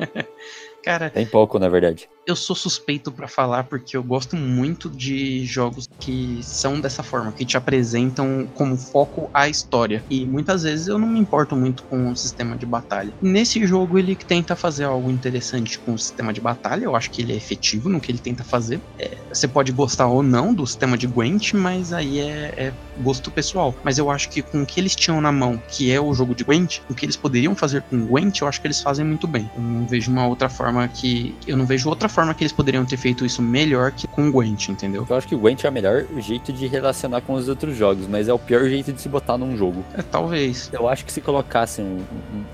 Cara, Tem pouco, na verdade. eu sou suspeito pra falar porque eu gosto muito de jogos que são dessa forma, que te apresentam como foco a história. E muitas vezes eu não me importo muito com o sistema de batalha. Nesse jogo ele tenta fazer algo interessante com o sistema de batalha, eu acho que ele é efetivo no que ele tenta fazer. É, você pode gostar ou não do sistema de Gwent, mas aí é, é gosto pessoal. Mas eu acho que com o que eles tinham na mão, que é o jogo de Gwent, o que eles poderiam fazer com Gwent, eu acho que eles fazem muito bem. Eu não vejo uma outra forma forma que. Eu não vejo outra forma que eles poderiam ter feito isso melhor que com o Gwent, entendeu? Eu acho que o Gwent é o melhor jeito de relacionar com os outros jogos, mas é o pior jeito de se botar num jogo. É, talvez. Eu acho que se colocassem um,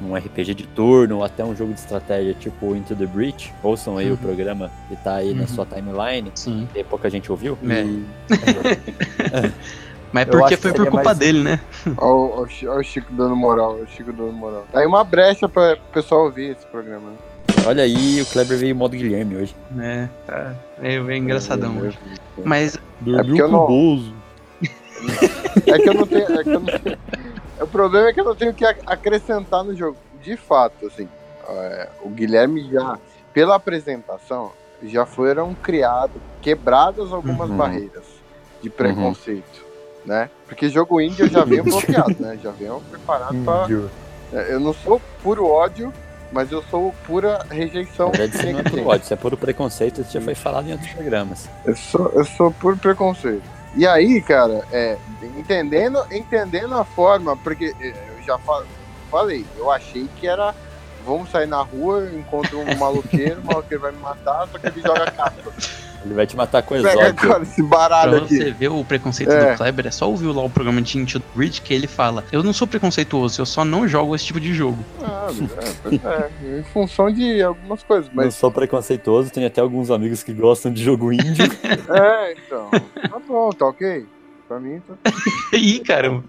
um- um RPG de turno ou até um jogo de estratégia tipo Into the Breach, ouçam aí Uhum. o programa que tá aí na Uhum. sua timeline, Sim. que pouca gente ouviu. É. E Mas Eu porque foi por culpa mais- dele, né? Olha o, Chico dando moral, o Chico dando moral. Tá aí uma brecha pra o pessoal ouvir esse programa. Olha aí, o Kleber veio modo Guilherme hoje. É, tá. É, é engraçadão É, hoje. Mas É porque eu não- Bozo. É que eu não tenho. É que eu não tenho- O problema é que eu não tenho o que ac- acrescentar no jogo. De fato, assim, é, o Guilherme já, pela apresentação, já foram criados, quebradas algumas Uhum. barreiras de preconceito, né? Porque jogo indie eu já venho bloqueado, né? Já venho preparado pra. É, Eu não sou puro ódio, mas eu sou pura rejeição. Na verdade, isso não é puro ódio, isso é puro preconceito, isso já foi falado em outros programas. Eu sou, eu sou por preconceito. E aí, cara, é, entendendo, entendendo a forma, porque é, eu já fa- falei, eu achei que era. Vamos sair na rua, encontro um maloqueiro, o maloqueiro vai me matar, só que ele joga carta. Ele vai te matar com Pega exódio. agora esse pra baralho aqui. você ver o preconceito É. do Kleber, é só ouvir lá o programa de Into the Bridge que ele fala: Eu não sou preconceituoso, eu só não jogo esse tipo de jogo. Ah, é, pois é, em função de algumas coisas, Não mas. sou preconceituoso, tenho até alguns amigos que gostam de jogo indie. É, então. Tá bom, tá ok. Pra mim, tá. Ih, caramba.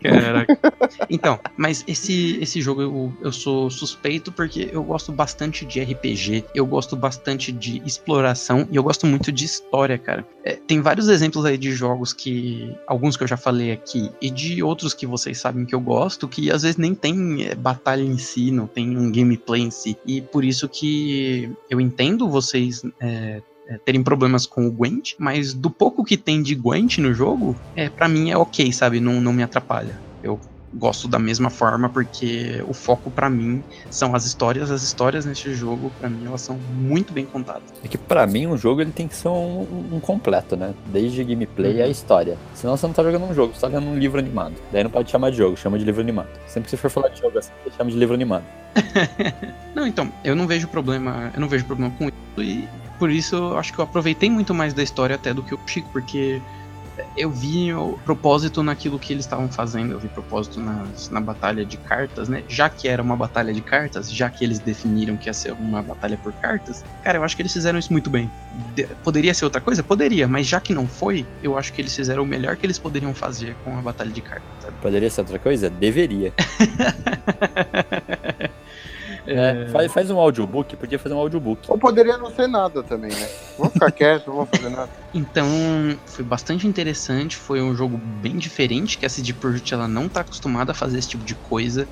Caraca. Então, mas esse, esse jogo eu, eu sou suspeito porque eu gosto bastante de RPG, eu gosto bastante de exploração e eu gosto muito de história, cara. É, tem vários exemplos aí de jogos que. Alguns que eu já falei aqui, e de outros que vocês sabem que eu gosto, que às vezes nem tem é, batalha em si, não tem um gameplay em si. E por isso que eu entendo vocês. é, é, terem problemas com o Gwent, mas do pouco que tem de Gwent no jogo, é para mim é ok, sabe? Não, não me atrapalha. Eu gosto da mesma forma porque o foco pra mim são as histórias. As histórias nesse jogo, pra mim, elas são muito bem contadas. É que pra mim um jogo ele tem que ser um, um- completo, né? Desde gameplay Uhum. a história. Senão você não tá jogando um jogo, você tá lendo um livro animado. Daí não pode chamar de jogo, chama de livro animado. Sempre que você for falar de jogo assim, você chama de livro animado. Não, então, eu não vejo problema, eu não vejo problema com isso e por isso eu acho que eu aproveitei muito mais da história até do que o Chico, porque eu vi o propósito naquilo que eles estavam fazendo, eu vi propósito nas, na batalha de cartas, né? Já que era uma batalha de cartas, já que eles definiram que ia ser uma batalha por cartas, cara, eu acho que eles fizeram isso muito bem. De- poderia ser outra coisa? Poderia, mas já que não foi, eu acho que eles fizeram o melhor que eles poderiam fazer com a batalha de cartas, sabe? Poderia ser outra coisa? Deveria. É, faz, faz um audiobook, podia fazer um audiobook. Ou poderia não ser nada também, né? Vou ficar quieto, não vou fazer nada. Então, foi bastante interessante, foi um jogo bem diferente, que a CD Projekt ela não tá acostumada a fazer esse tipo de coisa,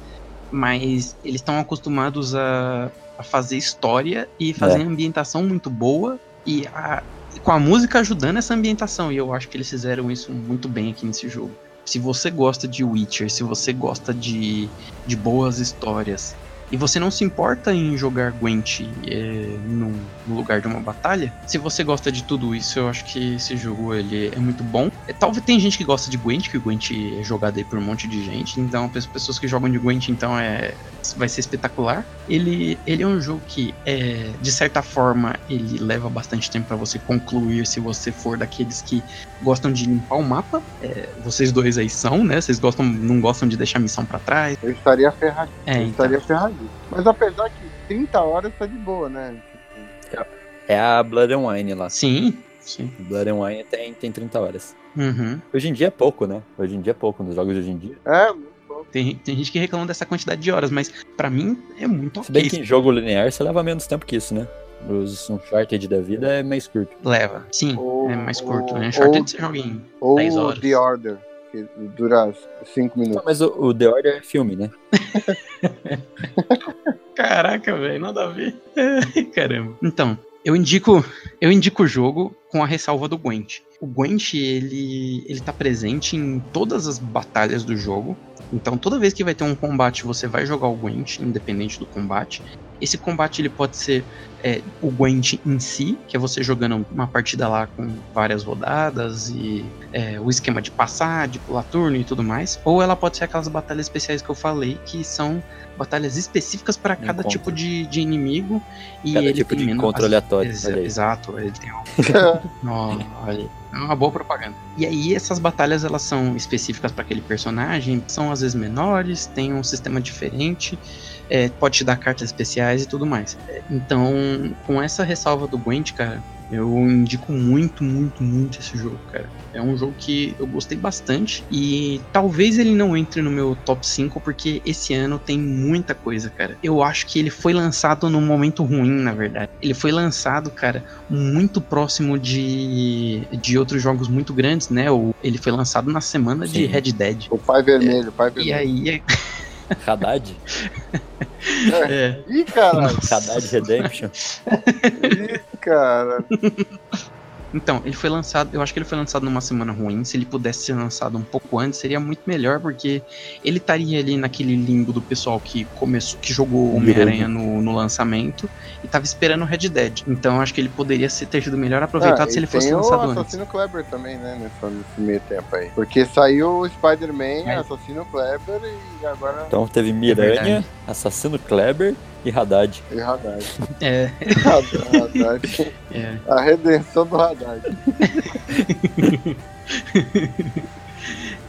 mas eles estão acostumados a, a fazer história e fazer É. ambientação muito boa e a- com a música ajudando essa ambientação, e eu acho que eles fizeram isso muito bem aqui nesse jogo. Se você gosta de Witcher, se você gosta de, de boas histórias, e você não se importa em jogar Gwent é, no, no lugar de uma batalha, se você gosta de tudo isso, eu acho que esse jogo ele é muito bom. É, talvez tem gente que gosta de Gwent, que o Gwent é jogado aí por um monte de gente, então pe- pessoas que jogam de Gwent então é vai ser espetacular. Ele, ele é um jogo que é, de certa forma ele leva bastante tempo para você concluir se você for daqueles que gostam de limpar o mapa. É, vocês dois aí são, né? Vocês gostam não gostam de deixar a missão para trás. Eu estaria ferradinho. É, eu então. estaria ferradinho. Mas apesar que 30 horas tá de boa, né? É a Blood and Wine lá. Sim, sim. Blood and Wine tem, tem 30 horas. Uhum. Hoje em dia é pouco, né? Hoje em dia é pouco nos jogos de hoje em dia. É, Tem, tem gente que reclama dessa quantidade de horas, mas pra mim é muito Se bem ok. que em jogo linear você leva menos tempo que isso, né? Os Uncharted da vida é mais curto. Leva. Sim, Ou- é mais curto, ou- né? Uncharted ou- você joga em. Ou 10 horas. The Order, que dura 5 Não, minutos. mas o, o The Order é filme, né? Caraca, velho, nada a ver. Caramba. Então, eu indico, eu indico o jogo com a ressalva do Gwent. O Gwent, ele, ele tá presente em todas as batalhas do jogo. Então, toda vez que vai ter um combate, você vai jogar o Gwent, independente do combate. Esse combate ele pode ser é, o Gwent em si, que é você jogando uma partida lá com várias rodadas e é, o esquema de passar, de pular turno e tudo mais. Ou ela pode ser aquelas batalhas especiais que eu falei, que são batalhas específicas para cada Encontro. tipo de, de inimigo. E Cada ele tipo tem de menos- encontro aleatório, Ex- olha aí. exato, ele tem um. Olha, é uma boa propaganda. E aí essas batalhas elas são específicas para aquele personagem, são às vezes menores, tem um sistema diferente, é, pode te dar cartas especiais e tudo mais. É, Então, com essa ressalva do Gwent, cara, eu indico muito, muito, muito esse jogo, cara. É um jogo que eu gostei bastante e talvez ele não entre no meu top 5 porque esse ano tem muita coisa, cara. Eu acho que ele foi lançado num momento ruim, na verdade. Ele foi lançado, cara, muito próximo de, de outros jogos muito grandes, né? O, ele foi lançado na semana de Sim. Red Dead. O pai vermelho, o pai E vermelho. aí, Haddad? é, Ih, caralho. Haddad Redemption? Cara. Então, ele foi lançado, eu acho que ele foi lançado numa semana ruim. Se ele pudesse ser lançado um pouco antes, seria muito melhor, porque ele estaria ali naquele limbo do pessoal que começou, que jogou Homem-Aranha no, no lançamento e tava esperando o Red Dead. Então, eu acho que ele poderia ser, ter sido melhor aproveitado Ah, se ele fosse tem lançado o antes. Assassino Kleber também, né? Nesse, nesse meio tempo aí. Porque saiu o Spider-Man, Mas- Assassino Kleber e agora Então teve Miranha, Assassino Kleber e Haddad. e Haddad. É, Haddad. é. A redenção do Haddad.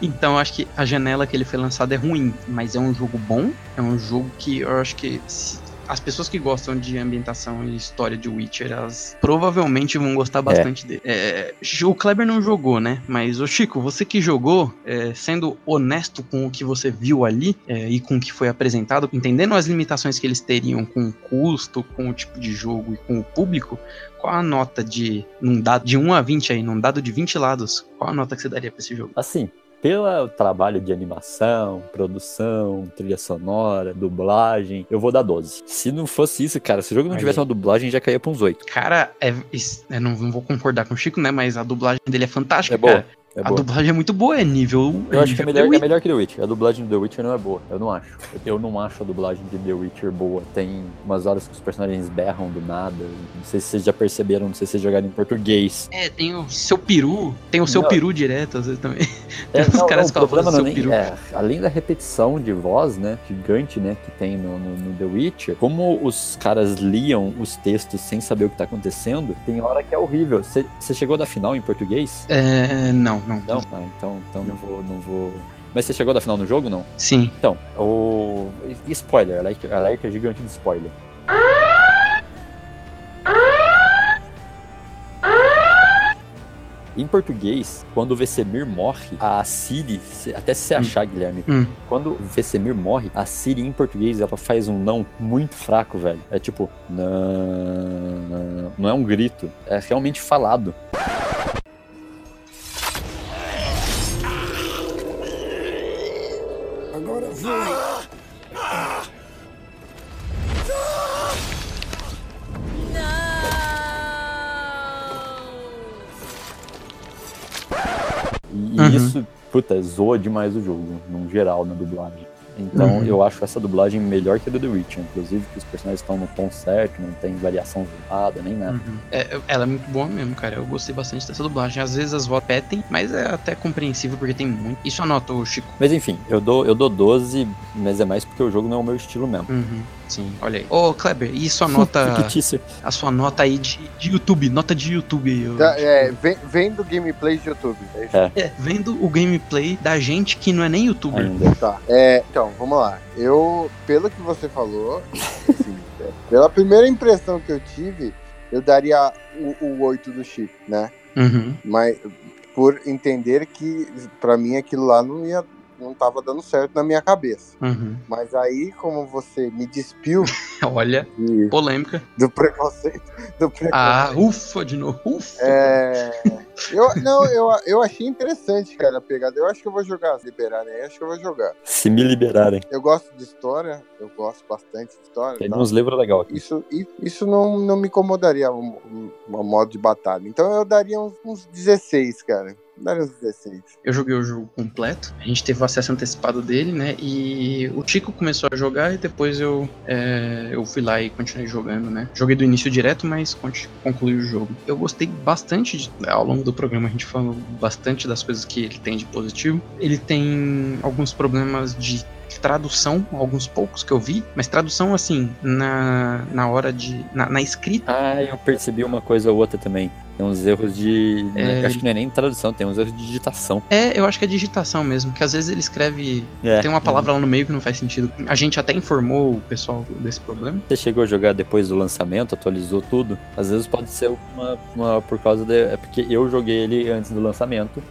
Então, eu acho que a janela que ele foi lançado é ruim, mas é um jogo bom. É um jogo que eu acho que se- as pessoas que gostam de ambientação e história de Witcher, elas provavelmente vão gostar bastante dele. É, o Kleber não jogou, né? Mas, o Chico, você que jogou, é, sendo honesto com o que você viu ali é, e com o que foi apresentado, entendendo as limitações que eles teriam com o custo, com o tipo de jogo e com o público, qual a nota de, num dado, de 1 a 20 aí, num dado de 20 lados, qual a nota que você daria pra esse jogo? Assim, pelo trabalho de animação, produção, trilha sonora, dublagem, eu vou dar 12. Se não fosse isso, cara, se o jogo não Olha tivesse aí. uma dublagem, já caía pra uns 8. Cara, é, eu não, não vou concordar com o Chico, né? Mas a dublagem dele é fantástica, É boa. É a boa. dublagem é muito boa, é nível. Eu acho que é melhor, é melhor que The Witcher. A dublagem do The Witcher não é boa. Eu não acho. Eu não acho a dublagem de The Witcher boa. Tem umas horas que os personagens berram do nada. Não sei se vocês já perceberam, não sei se vocês jogaram em português. É, tem o seu peru, tem o seu Não. peru direto, às vezes também. É, Os não, caras não, com o seu nem, peru. é, além da repetição de voz, né, gigante, né, que tem no, no- no The Witcher, como os caras liam os textos sem saber o que tá acontecendo, tem hora que é horrível. Você você chegou da final em português? É, não, não. Não? Ah, então, então não vou, não vou... Mas você chegou da final no jogo, não? Sim. Então, o... Spoiler, alerta, alerta gigante de spoiler. Em português, quando o Vesemir morre, a Siri, até se você Hum. achar, Guilherme, Hum. quando o Vesemir morre, a Siri em português ela faz um não muito fraco, velho. É tipo, não, não é um grito, é realmente falado. E isso, puta, zoa demais o jogo, num geral, na dublagem. Então Uhum. eu acho essa dublagem melhor que a do The Witcher, inclusive que os personagens estão no tom certo, não tem variação zoada, nem nada. Uhum. É, ela é muito boa mesmo, cara. Eu gostei bastante dessa dublagem. Às vezes as vozes petem, mas é até compreensível porque tem muito. Isso anota, ô Chico. Mas enfim, eu dou, eu dou 12, mas é mais porque o jogo não é o meu estilo mesmo. Uhum. Sim, olha aí. Ô, Kleber, e sua nota. A sua nota aí de, de YouTube? Nota de YouTube aí. Tá, é, vem, vem do gameplay de YouTube. É. É. É, vendo o gameplay da gente que não é nem youtuber. Ainda. Tá. É, então, vamos lá. Eu, pelo que você falou, assim, é, pela primeira impressão que eu tive, eu daria o, o 8 do Chico, né? Uhum. Mas por entender que pra mim aquilo lá não ia não tava dando certo na minha cabeça. Uhum. Mas aí, como você me despiu Olha, de- polêmica. do preconceito, do preconceito Ah, ufa de novo. Ufa. É, eu, não, eu, eu achei interessante, cara, a pegada. Eu acho que eu vou jogar, se liberarem aí, acho que eu vou jogar. Se me liberarem. Eu gosto de história, eu gosto bastante de história. Tem uns livros legais aqui. Isso, isso não, não me incomodaria um, um, um modo de batalha. Então eu daria uns, uns 16, cara. Vários decentes. Eu joguei o jogo completo, a gente teve o acesso antecipado dele, né? E o Chico começou a jogar e depois eu, é, eu fui lá e continuei jogando, né? Joguei do início direto, mas concluí o jogo. Eu gostei bastante, de- ao longo do programa a gente falou bastante das coisas que ele tem de positivo. Ele tem alguns problemas de tradução, alguns poucos que eu vi, mas tradução assim, na, na hora de. Na, na escrita. Ah, eu percebi uma coisa ou outra também. Tem uns erros de. É. Acho que não é nem tradução, tem uns erros de digitação. É, eu acho que é digitação mesmo, que às vezes ele escreve. É. Tem uma palavra lá no meio que não faz sentido. A gente até informou o pessoal desse problema. Você chegou a jogar depois do lançamento, atualizou tudo. Às vezes pode ser uma, uma- por causa de. É porque eu joguei ele antes do lançamento.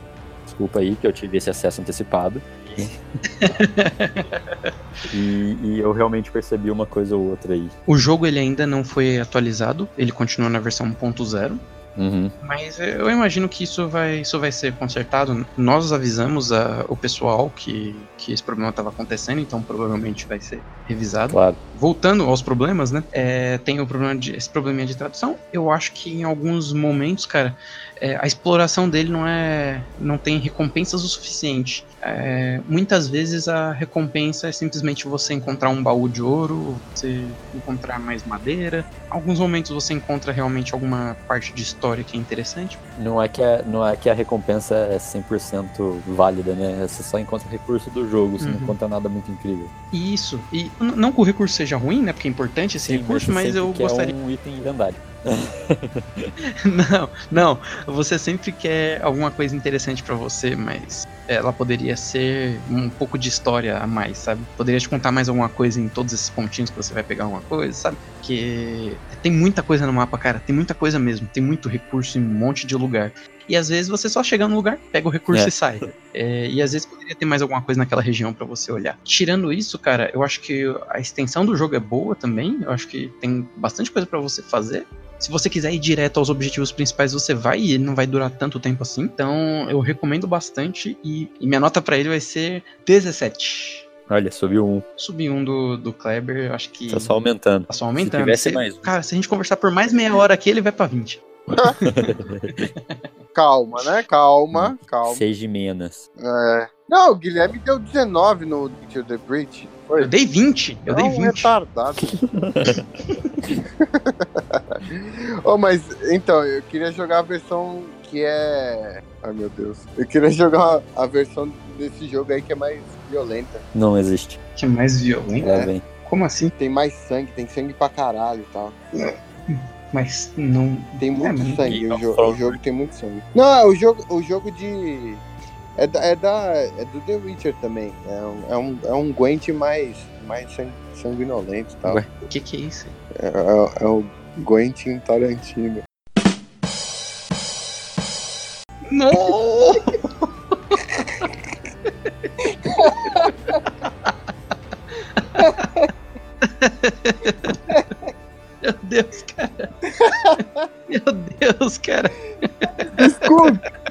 Desculpa aí que eu tive esse acesso antecipado. E, e eu realmente percebi uma coisa ou outra aí. O jogo ele ainda não foi atualizado, ele continua na versão 1.0. Uhum. Mas eu imagino que isso vai, isso vai ser consertado. Nós avisamos a- o pessoal que, que esse problema estava acontecendo, então provavelmente vai ser revisado. Claro. Voltando aos problemas, né? é, tem o problema de, esse probleminha de tradução. Eu acho que em alguns momentos, cara, é, a exploração dele não é, não tem recompensas o suficiente. É, muitas vezes a recompensa é simplesmente você encontrar um baú de ouro, você encontrar mais madeira. Alguns momentos você encontra realmente alguma parte de história que é interessante. Não é que a, não é que a recompensa é 100% válida, né? Você só encontra recurso do jogo, você não Uhum. encontra nada muito incrível. Isso. E não que o recurso seja ruim, né? Porque é importante esse recurso, você mas sempre eu gostaria. um item lendário. Não, não. Você sempre quer alguma coisa interessante pra você, mas ela poderia ser um pouco de história a mais, sabe? Poderia te contar mais alguma coisa em todos esses pontinhos que você vai pegar alguma coisa, sabe? Que tem muita coisa no mapa, cara. Tem muita coisa mesmo. Tem muito recurso em um monte de lugar. E às vezes você só chega no lugar, pega o recurso É. e sai. É, e às vezes poderia ter mais alguma coisa naquela região pra você olhar. Tirando isso, cara, eu acho que a extensão do jogo é boa também. Eu acho que tem bastante coisa pra você fazer. Se você quiser ir direto aos objetivos principais, você vai e ele não vai durar tanto tempo assim. Então eu recomendo bastante e, e minha nota pra ele vai ser 17. Olha, subiu um. Subi um do, do Kleber, eu acho que Tá só aumentando. tá só aumentando. Se tivesse Se- mais um. Cara, se a gente conversar por mais meia hora aqui, ele vai pra 20. Calma, né? Calma, calma. Seis de menos. É. Não, o Guilherme deu 19 no Into the Breach. Foi. Eu dei 20. Eu dei Não, 20. retardado. oh, mas, então, eu queria jogar a versão que é... Ai, meu Deus. Eu queria jogar a versão desse jogo aí que é mais violenta. Não existe. Que é mais violento. Lá vem. Como assim? Tem mais sangue, tem sangue pra caralho e tal. Mas não. Tem muito mas- sangue, o, jo- não o jogo tem muito sangue. Não, é o jogo, o jogo de... É, da, é, da, é do The Witcher também. É um, é um, é um Gwent mais, mais sang- sanguinolento e tal. Ué. O que, que é isso? É, é, é o Gwentin Tarantino. Não! Meu Deus, cara. Meu Deus, cara. Desculpa!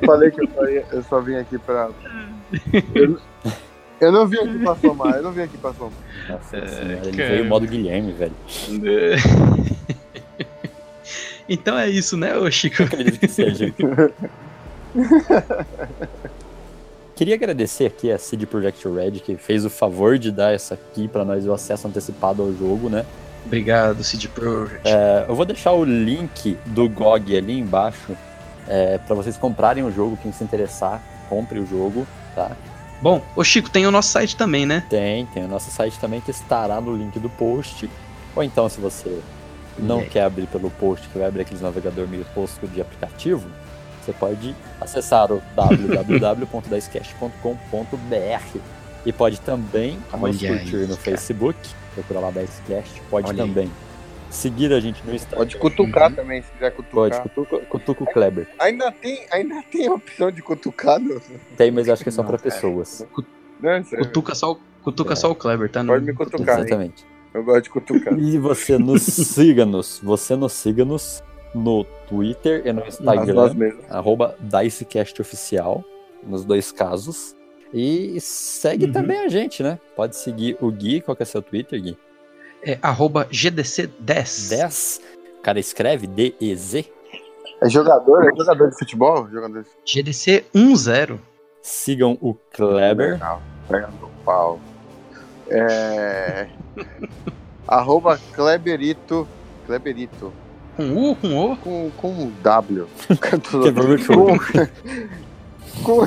Eu falei que eu só, ia- eu só vim aqui pra. Eu, eu não vim aqui pra somar, eu não vim aqui pra somar. Nossa É, senhora, ele veio modo Guilherme, velho. Então é isso, né, ô Chico? Eu acredito que seja. Queria agradecer aqui a CD Projekt Red, que fez o favor de dar essa aqui pra nós, o acesso antecipado ao jogo, né? Obrigado, CD Projekt. É, eu vou deixar o link do GOG ali embaixo é, para vocês comprarem o jogo, quem se interessar, compre o jogo, tá? Bom, ô Chico, tem o nosso site também, né? Tem, tem o nosso site também que estará no link do post. Ou então, se você não quer abrir pelo post, que vai abrir aqueles navegador meio tosco de aplicativo, você pode acessar o www.dicecast.com.br e pode também nos curtir no. Facebook, procurar lá Dicecast, pode Olha aí. Seguir a gente no Instagram. Pode cutucar também, se quiser Pode, cutucar. cutuca, cutuca o Kleber. Ainda tem, ainda tem a opção de cutucar? No... Tem, mas acho que é só pra cara. pessoas. Não. Cutuca só, o- cutuca É. só o Kleber, tá? Pode Não- me cutucar, hein? Exatamente. Eu gosto de cutucar. E você nos siga-nos. Você nos siga-nos no Twitter e no Instagram. arroba DiceCast Oficial, nos dois casos. E segue Uhum. também a gente, né? Pode seguir o Gui, qual que é seu Twitter, Gui? É arroba GDC10. 10. O cara escreve D-E-Z. É jogador, é jogador de futebol? Jogador de GDC 1-0. Sigam o Kleber. Legal. Pegando o pau. É. Arroba Kleberito. Kleberito. Com U, com O. Com, com um W. Quebrou meu show. com.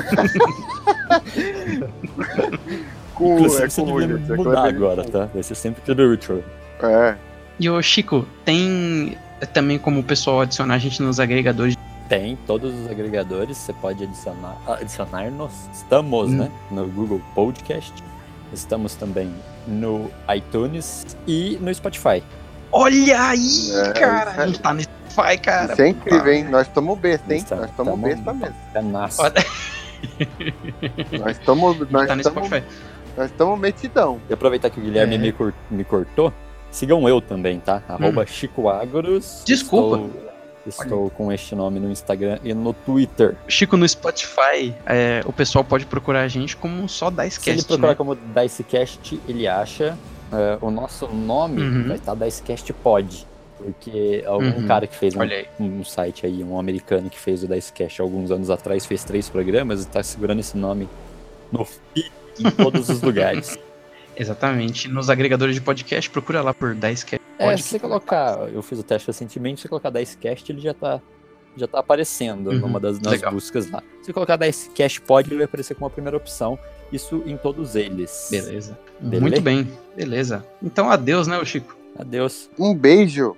com. Inclusive, é você com devia é mudar Kleberito. agora, tá? Vai ser sempre Kleber Richard. É. E o Chico, tem também como o pessoal adicionar a gente nos agregadores. Tem todos os agregadores, você pode adicionar, adicionar-nos. Estamos, Hum. né? No Google Podcast. Estamos também no iTunes e no Spotify. Olha aí, É, cara! A gente tá nesse Spotify, cara. Isso é incrível, hein? Nós estamos besta, hein? Está- Nós estamos tamo- besta mesmo. É nasce. Olha, Nós estamos. Nós tá estamos. Spotify. Nós estamos metidão. E aproveitar que o Guilherme É. me, cur- me cortou, sigam eu também, tá? Arroba Chico Agros. Hum. Desculpa. Estou, estou com este nome no Instagram e no Twitter. Chico, no Spotify, é, o pessoal pode procurar a gente como só Se ele Dicecast, procurar né? como Dicecast, ele acha. é, o nosso nome Uhum. vai estar Dicecast Pod. Porque algum Uhum. cara que fez um, um site aí, um americano que fez o Dicecast alguns anos atrás, fez três programas e tá segurando esse nome no feed em todos os lugares. Exatamente. Nos agregadores de podcast, procura lá por Dicecast. É, Pode se você colocar, eu fiz o teste recentemente, se você colocar Dicecast, ele já tá, já tá aparecendo Uhum, numa das nas legal. buscas lá. Se você colocar Dicecast Pod, ele vai aparecer como a primeira opção. Isso em todos eles. Beleza. Beleza? Muito bem. Beleza. Então, adeus, né, Chico? Adeus. Um beijo.